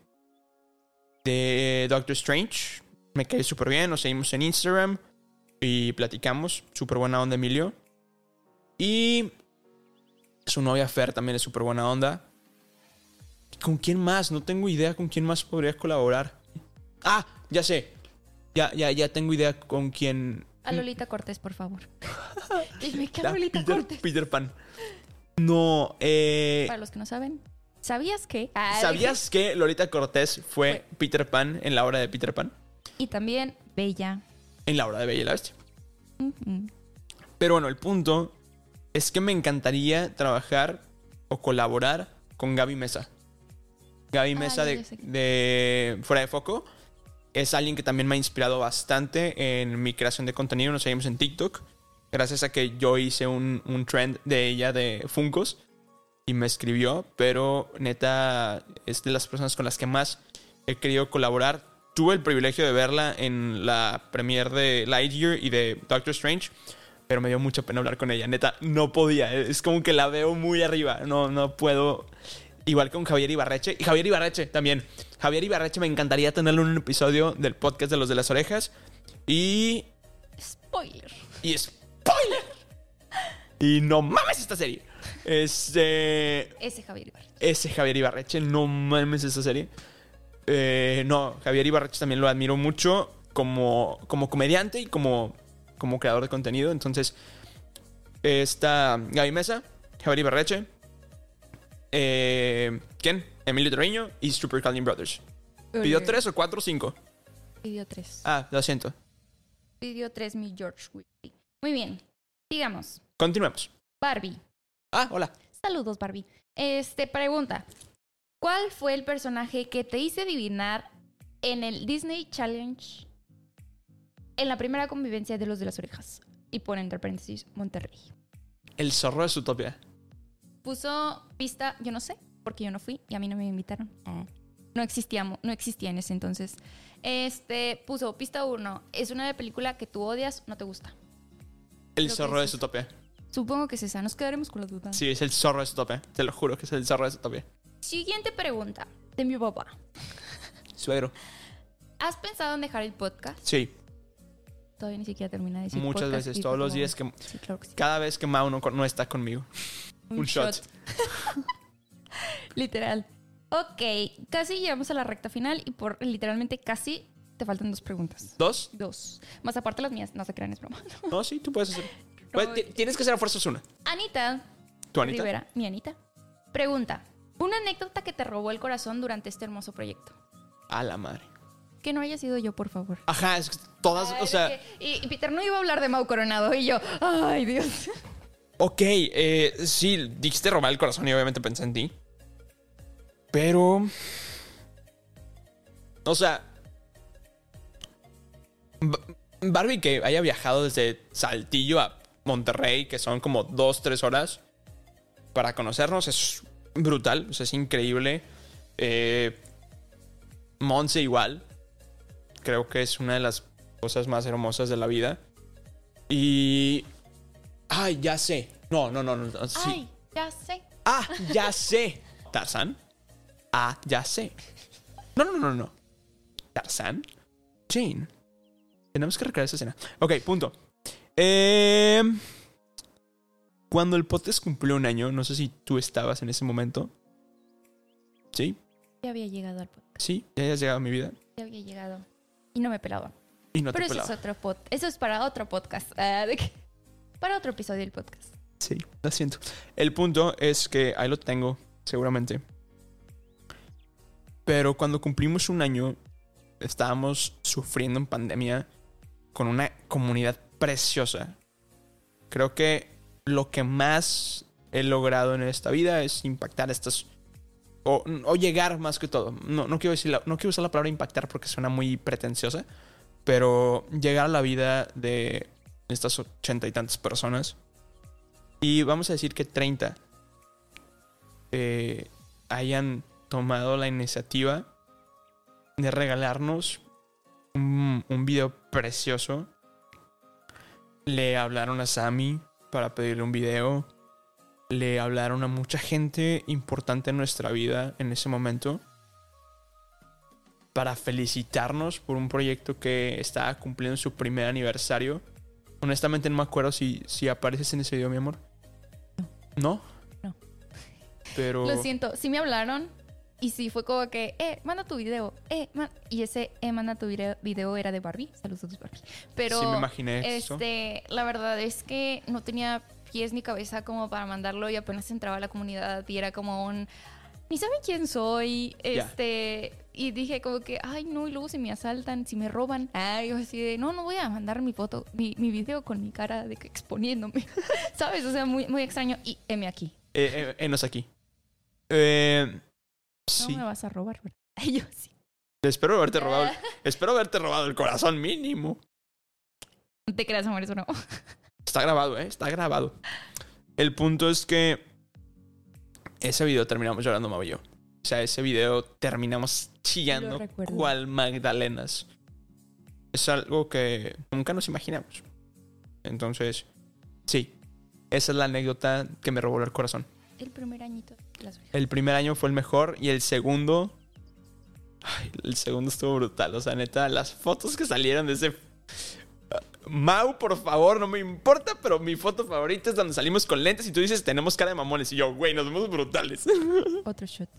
de Doctor Strange. Me caí súper bien, nos seguimos en Instagram y platicamos. Súper buena onda, Emilio. Y su novia Fer también es súper buena onda. ¿Con quién más? No tengo idea con quién más podría colaborar. Ah, ya sé. Ya, ya, ya tengo idea con quién. A Lolita Cortés, por favor. Dime que a Lolita Peter, Cortés. Peter Pan. No, eh. Para los que no saben, ¿sabías que? Ah, ¿Sabías que Lolita Cortés fue Peter Pan en la obra de Peter Pan? Y también Bella. En la obra de Bella y la Bestia. Pero bueno, el punto es que me encantaría trabajar o colaborar con Gaby Mesa. Gaby Ah, Mesa de, de Fuera de Foco es alguien que también me ha inspirado bastante en mi creación de contenido. Nos seguimos en TikTok. Gracias a que yo hice un, un trend de ella de Funkos y me escribió. Pero neta, es de las personas con las que más he querido colaborar. Tuve el privilegio de verla en la premiere de Lightyear y de Doctor Strange. Pero me dio mucha pena hablar con ella. Neta, no podía. Es como que la veo muy arriba. No, no puedo. Igual con Javier Ibarreche. Y Javier Ibarreche también. Javier Ibarreche me encantaría tenerlo en un episodio del podcast de los de las orejas. Y. Spoiler. Y spoiler. Y no mames esta serie. Este. Ese Javier Ibarra. Ese Javier Ibarreche, no mames esta serie. Eh, no, Javier Ibarreche también lo admiro mucho como, como comediante y como, como creador de contenido. Entonces, está Gaby Mesa, Javier Ibarreche, eh, ¿quién? Emilio Treviño y Super Calvin Brothers. ¿Pidió tres o cuatro o cinco? Pidió tres. Ah, lo siento. Pidió tres mi George Whitley. Muy bien. Digamos, Continuemos. Barbie. Ah, hola. Saludos, Barbie. Este, pregunta. ¿Cuál fue el personaje que te hice adivinar en el Disney Challenge en la primera convivencia de los de las orejas? Y pone entre paréntesis Monterrey. El zorro de Zootopia. Puso pista, yo no sé, porque yo no fui y a mí no me invitaron. Ah. No existíamos, no existía en ese entonces. Este, puso pista 1. Es una película que tú odias, no te gusta. El Creo zorro de sí. Zootopia. Supongo que es esa, nos quedaremos con la duda. Sí, es el zorro de Zootopia. Te lo juro que es el zorro de Zootopia. Siguiente pregunta de mi papá. Suegro. ¿Has pensado en dejar el podcast? Sí, Todavía ni siquiera termina de decir muchas podcast veces, todos fue los días que... Sí, claro que sí. Cada vez que Mao no, no está conmigo. Un shot. Literal. Ok, casi llegamos a la recta final y por literalmente casi te faltan dos preguntas. ¿Dos? Dos. Más aparte las mías, no se crean, es broma. No, sí, tú puedes hacer. Pues, ti- tienes que hacer a fuerzas una. Anita ¿Tú, Anita? Rivera, mi Anita, pregunta: Una anécdota que te robó el corazón durante este hermoso proyecto. A la madre. Que no haya sido yo, por favor. Ajá, es que todas, Ay, o sea, y, y Peter no iba a hablar de Mau Coronado y yo, ay Dios. Ok, eh, sí, dijiste robar el corazón y obviamente pensé en ti. Pero... O sea... Ba- Barbie que haya viajado desde Saltillo a Monterrey, que son como dos, tres horas, para conocernos, es brutal, o sea, es increíble. Eh, Monse igual. Creo que es una de las cosas más hermosas de la vida. Y... Ay, ya sé. No, no, no, no. Sí. Ay, ya sé. Ah, ya sé. Tarzán. Ah, ya sé. No, no, no, no. Tarzán. Jane. Tenemos que recrear esa escena. Ok, punto. Eh, cuando el podcast cumplió un año, no sé si tú estabas en ese momento. Sí, Ya había llegado al podcast. sí, ya hayas llegado a mi vida. Ya había llegado. Y no me pelaba. Y no Pero te eso es otro pod. Eso es para otro podcast. ah, de que- Para otro episodio del podcast. Sí, lo siento. El punto es que ahí lo tengo, seguramente. Pero cuando cumplimos un año, estábamos sufriendo en pandemia con una comunidad preciosa. Creo que lo que más he logrado en esta vida es impactar estas. O, llegar más que todo. No, no, quiero decir no quiero usar la palabra impactar porque suena muy pretenciosa. Pero llegar a la vida de estas ochenta y tantas personas. Y vamos a decir que 30 eh, hayan tomado la iniciativa de regalarnos un, un video precioso. Le hablaron a Sammy para pedirle un video. Le hablaron a mucha gente importante en nuestra vida en ese momento. Para felicitarnos por un proyecto que estaba cumpliendo su primer aniversario. Honestamente no me acuerdo si, si apareces en ese video, mi amor. ¿No? No. Pero... Lo siento, sí me hablaron y sí fue como que, eh, manda tu video, eh, ma-". y ese, eh, manda tu video, video era de Barbie, saludos Barbie. Pero, sí me imaginé eso. este, la verdad es que no tenía pies ni cabeza como para mandarlo y apenas entraba a la comunidad y era como un, ni saben quién soy, este, y dije como que, ay no, y luego si me asaltan, si me roban, ay, yo así de, no, no voy a mandar mi foto, mi, mi video con mi cara de que exponiéndome, ¿sabes? O sea, muy, muy extraño y heme aquí. Eh, eh, enos aquí. Eh, No sí. me vas a robar, ¿verdad? Yo sí. Espero haberte robado. espero haberte robado el corazón mínimo. No te creas, amor, eso no. Está grabado, ¿eh? Está grabado. El punto es que ese video terminamos llorando, Mau y yo. O sea, ese video terminamos chillando cual Magdalenas. Es algo que nunca nos imaginamos. Entonces, sí. Esa es la anécdota que me robó el corazón. El primer añito las. El primer año fue el mejor y el segundo. Ay, el segundo estuvo brutal. O sea, neta, las fotos que salieron de ese. Mau, por favor, no me importa, pero mi foto favorita es donde salimos con lentes y tú dices tenemos cara de mamones. Y yo, güey, nos vemos brutales. Otro shot.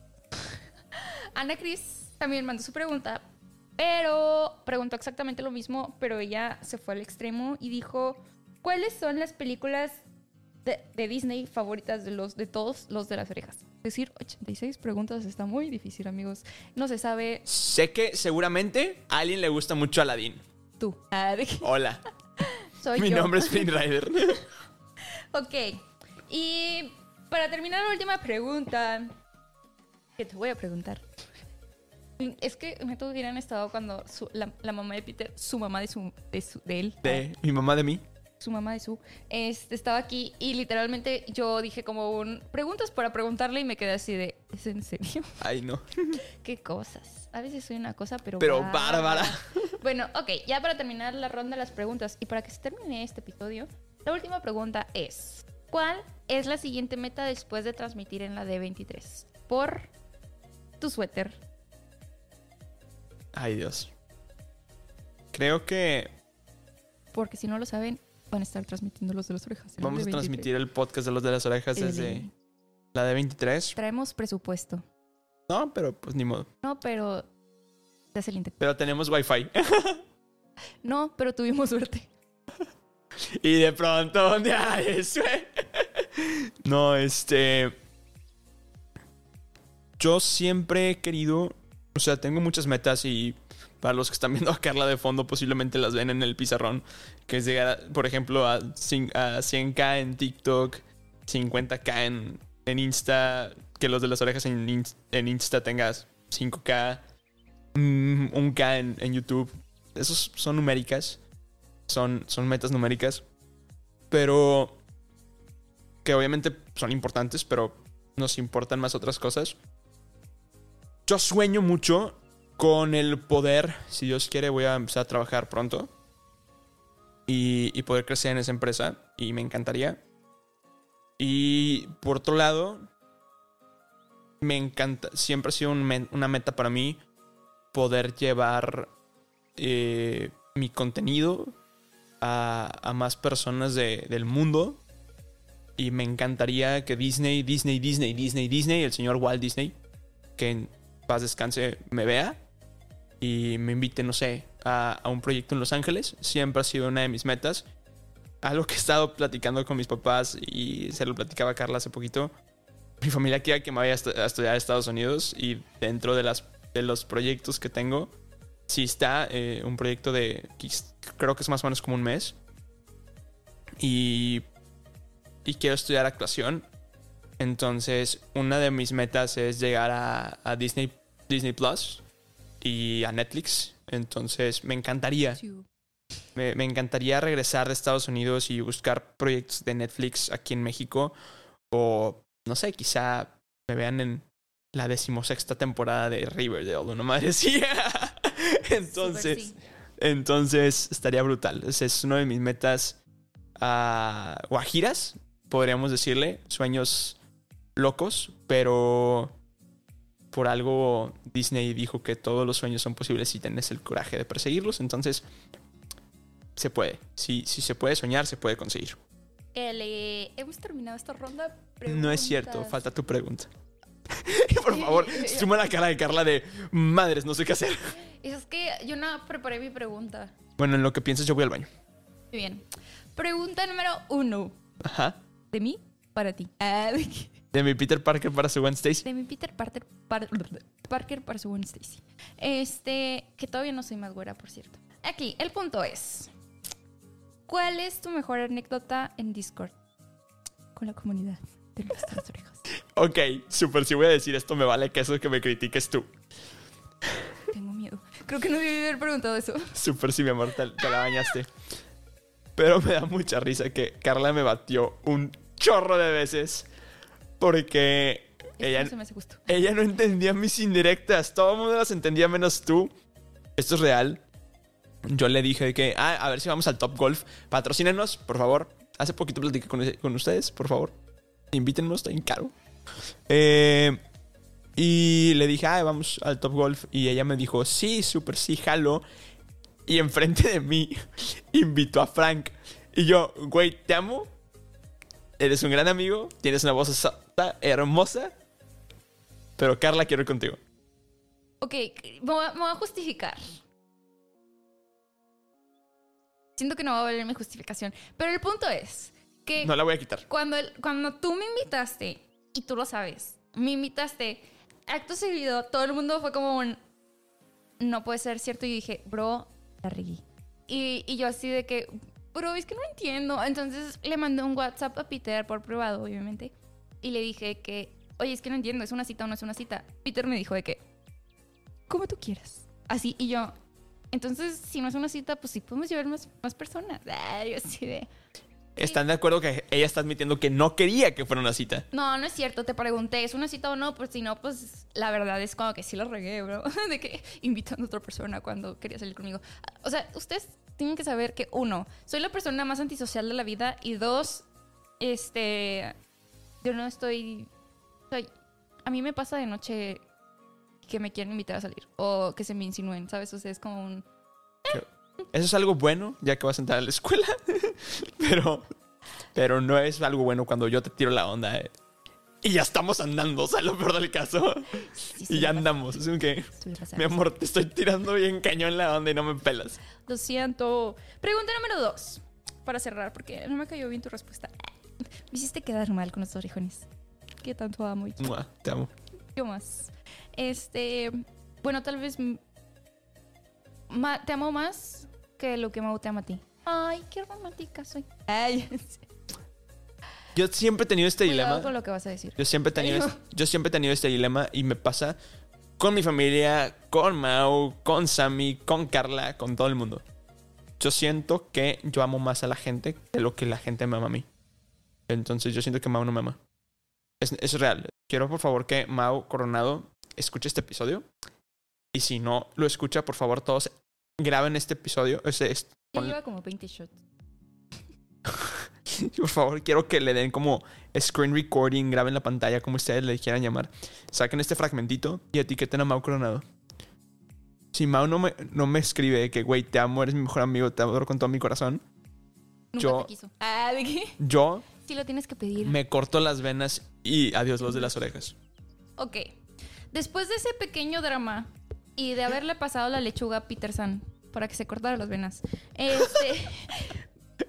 Ana Cris también mandó su pregunta, pero preguntó exactamente lo mismo, pero ella se fue al extremo y dijo, ¿cuáles son las películas de, de Disney favoritas de los de todos los de las orejas? Es decir, 86 preguntas está muy difícil, amigos. No se sabe sé que seguramente a alguien le gusta mucho Aladdin. Tú. Hola, soy mi yo. nombre es Flynn Rider. Ok. Y para terminar la última pregunta, que te voy a preguntar. Es que me hubieran estado cuando su- la, la mamá de Peter, su mamá de su, de, su- de él, De mi mamá de mí. Su mamá de su, este, estaba aquí y literalmente yo dije como un preguntas para preguntarle y me quedé así de, ¿es en serio? Ay, no. ¿Qué cosas? A veces soy una cosa, pero Pero bárbara. Bueno, ok, ya para terminar la ronda de las preguntas y para que se termine este episodio, la última pregunta es, ¿cuál es la siguiente meta después de transmitir en la D23? Por tu suéter. Ay, Dios. Creo que Porque si no lo saben, van a estar transmitiendo los de las orejas. vamos a D23. transmitir el podcast de los de las orejas El desde de- la de 23. Traemos presupuesto. No, pero pues ni modo. No, pero... Se hace el intento. Pero tenemos wifi. No, pero tuvimos suerte. y de pronto, ¿dónde hay eso? no, este. Yo siempre he querido. O sea, tengo muchas metas y para los que están viendo a Carla de fondo, posiblemente las ven en el pizarrón. Que es llegar, por ejemplo, a, cin- a 100k en TikTok, 50k en, en Insta, que los de las orejas en, Ins- en Insta tengas 5k, mm, 1k en, en YouTube. Esos son numéricas, son, son metas numéricas, pero que obviamente son importantes, pero nos importan más otras cosas. Yo sueño mucho con el poder, si Dios quiere, voy a empezar a trabajar pronto y, poder crecer en esa empresa y me encantaría. Y por otro lado, me encanta, siempre ha sido una meta para mí poder llevar eh, mi contenido a, más personas de- del mundo. Y me encantaría que Disney, Disney, Disney, Disney, Disney, el señor Walt Disney, que en paz descanse, me vea y me invite, no sé, a, a un proyecto en Los Ángeles. Siempre ha sido una de mis metas. Algo que he estado platicando con mis papás y se lo platicaba a Carla hace poquito. Mi familia quiere que me vaya a estu- a estudiar a Estados Unidos y dentro de, las, de los proyectos que tengo, sí está eh, un proyecto de, creo que es más o menos como un mes. Y, y quiero estudiar actuación. Entonces, una de mis metas es llegar a, a Disney, Disney Plus y a Netflix. Entonces, me encantaría. Me, me encantaría regresar de Estados Unidos y buscar proyectos de Netflix aquí en México. O, no sé, quizá me vean en la decimosexta temporada de Riverdale, una madre así. entonces, sí. entonces, estaría brutal. Ese es uno de mis metas ah, guajiras, podríamos decirle. Sueños locos, pero por algo Disney dijo que todos los sueños son posibles si tienes el coraje de perseguirlos. Entonces, se puede. Si, si se puede soñar, se puede conseguir. Le- Hemos terminado esta ronda. No es cierto, Preguntas. falta tu pregunta. y por favor, suma la cara de Carla de madres, no sé qué hacer. Es que yo no preparé mi pregunta. Bueno, en lo que piensas, yo voy al baño. Muy bien. Pregunta número uno. Ajá. De mí para ti. Ah, de qué? De mi Peter Parker para su Gwen Stacy. De mi Peter Parker, Par- Parker para su Gwen Stacy. Este, que todavía no soy más güera, por cierto. Aquí, el punto es: ¿Cuál es tu mejor anécdota en Discord con la comunidad de nuestras orejas? Ok, súper, si voy a decir esto, me vale que eso que me critiques tú. Tengo miedo. Creo que no debí haber preguntado eso. Súper, sí, mi amor, te, te la bañaste. Pero me da mucha risa que Carla me batió un chorro de veces porque Esto ella, no se me hace justo. ella no entendía mis indirectas. Todo el mundo las entendía menos tú. Esto es real. Yo le dije que, ah, a ver si vamos al Top Golf. Patrocínenos, por favor. Hace poquito platiqué con, con ustedes, por favor. Invítennos, está bien caro. Eh, y le dije, ah, vamos al Top Golf. Y ella me dijo, sí, súper, sí, jalo. Y enfrente de mí invitó a Frank. Y yo, güey, te amo. Eres un gran amigo. Tienes una voz sota, hermosa. Pero Carla, quiero ir contigo. Ok, me voy, a, justificar. Siento que no va a valer mi justificación. Pero el punto es que No la voy a quitar. cuando, el- cuando tú me invitaste, y tú lo sabes, me invitaste, acto seguido, todo el mundo fue como un. No puede ser cierto. Y yo dije, bro, la regué. Y, y yo así de que, bro, es que no entiendo. Entonces le mandé un WhatsApp a Peter por privado, obviamente. Y le dije que, oye, es que no entiendo, ¿es una cita o no es una cita? Peter me dijo de que, como tú quieras. Así, y yo, entonces, si no es una cita, pues sí podemos llevar más, más personas. Ay, yo así de... ¿Están de acuerdo que ella está admitiendo que no quería que fuera una cita? No, no es cierto, te pregunté, ¿es una cita o no? Pues si no, pues la verdad es como que sí lo regué, bro. De que invitando a otra persona cuando quería salir conmigo. O sea, ustedes tienen que saber que, uno, soy la persona más antisocial de la vida y dos, este, yo no estoy... sea, a mí me pasa de noche que me quieren invitar a salir o que se me insinúen, ¿sabes? O sea, es como un... Eso es algo bueno, ya que vas a entrar a la escuela. pero, pero no es algo bueno cuando yo te tiro la onda. eh. Y ya estamos andando, o sea, lo peor del caso. sí, y ya andamos. Es que, mi amor, te estoy tirando bien cañón la onda y no me pelas. Lo siento. Pregunta número dos. Para cerrar, porque no me cayó bien tu respuesta. Me hiciste quedar mal con los orejones. Que tanto amo y Mua, te amo. yo más. Este. Bueno, tal vez. te amo más que lo que Mau te ama a ti. Ay, qué romántica soy. Ay. Yo siempre he tenido este Cuidado dilema. con lo que vas a decir. Yo siempre he tenido, este- yo siempre he tenido este dilema y me pasa con mi familia, con Mau, con Sammy, con Carla, con todo el mundo. Yo siento que yo amo más a la gente de lo que la gente me ama a mí. Entonces yo siento que Mau no me ama. Es, es real. Quiero por favor que Mau Coronado escuche este episodio. Y si no lo escucha, por favor todos graben este episodio. Ese, es- Ya ponle- lleva como 20 shots. por favor, quiero que le den como screen recording, graben la pantalla, como ustedes le quieran llamar. Saquen este fragmentito y etiqueten a Mau Coronado. Si Mau no me, no me escribe que, güey, te amo, eres mi mejor amigo, te adoro con todo mi corazón, Nunca Yo- te quiso. Ah, ¿de qué? yo Sí lo tienes que pedir. me corto las venas y adiós los de las orejas. Ok. Después de ese pequeño drama y de haberle pasado la lechuga a Peterson para que se cortara las venas, este.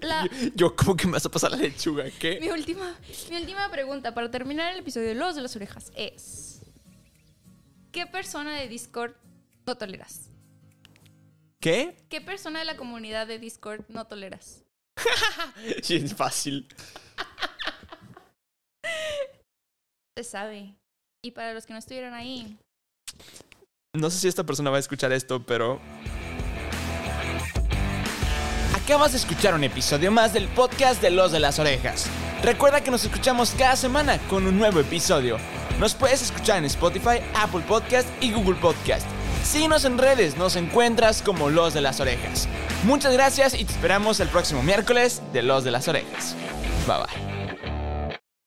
la, Yo, como que me vas a pasar la lechuga? ¿Qué? mi, última, mi última pregunta para terminar el episodio de Los de las Orejas es: ¿Qué persona de Discord no toleras? ¿Qué? ¿Qué persona de la comunidad de Discord no toleras? Sí, es fácil. Se sabe. Y para los que no estuvieron ahí, No sé si esta persona va a escuchar esto, pero... Acabas de escuchar un episodio más del podcast de Los de las Orejas. Recuerda que nos escuchamos cada semana con un nuevo episodio. Nos puedes escuchar en Spotify, Apple Podcast y Google Podcast. Síguenos en redes, nos encuentras como Los de las Orejas. Muchas gracias y te esperamos el próximo miércoles de Los de las Orejas. Bye bye.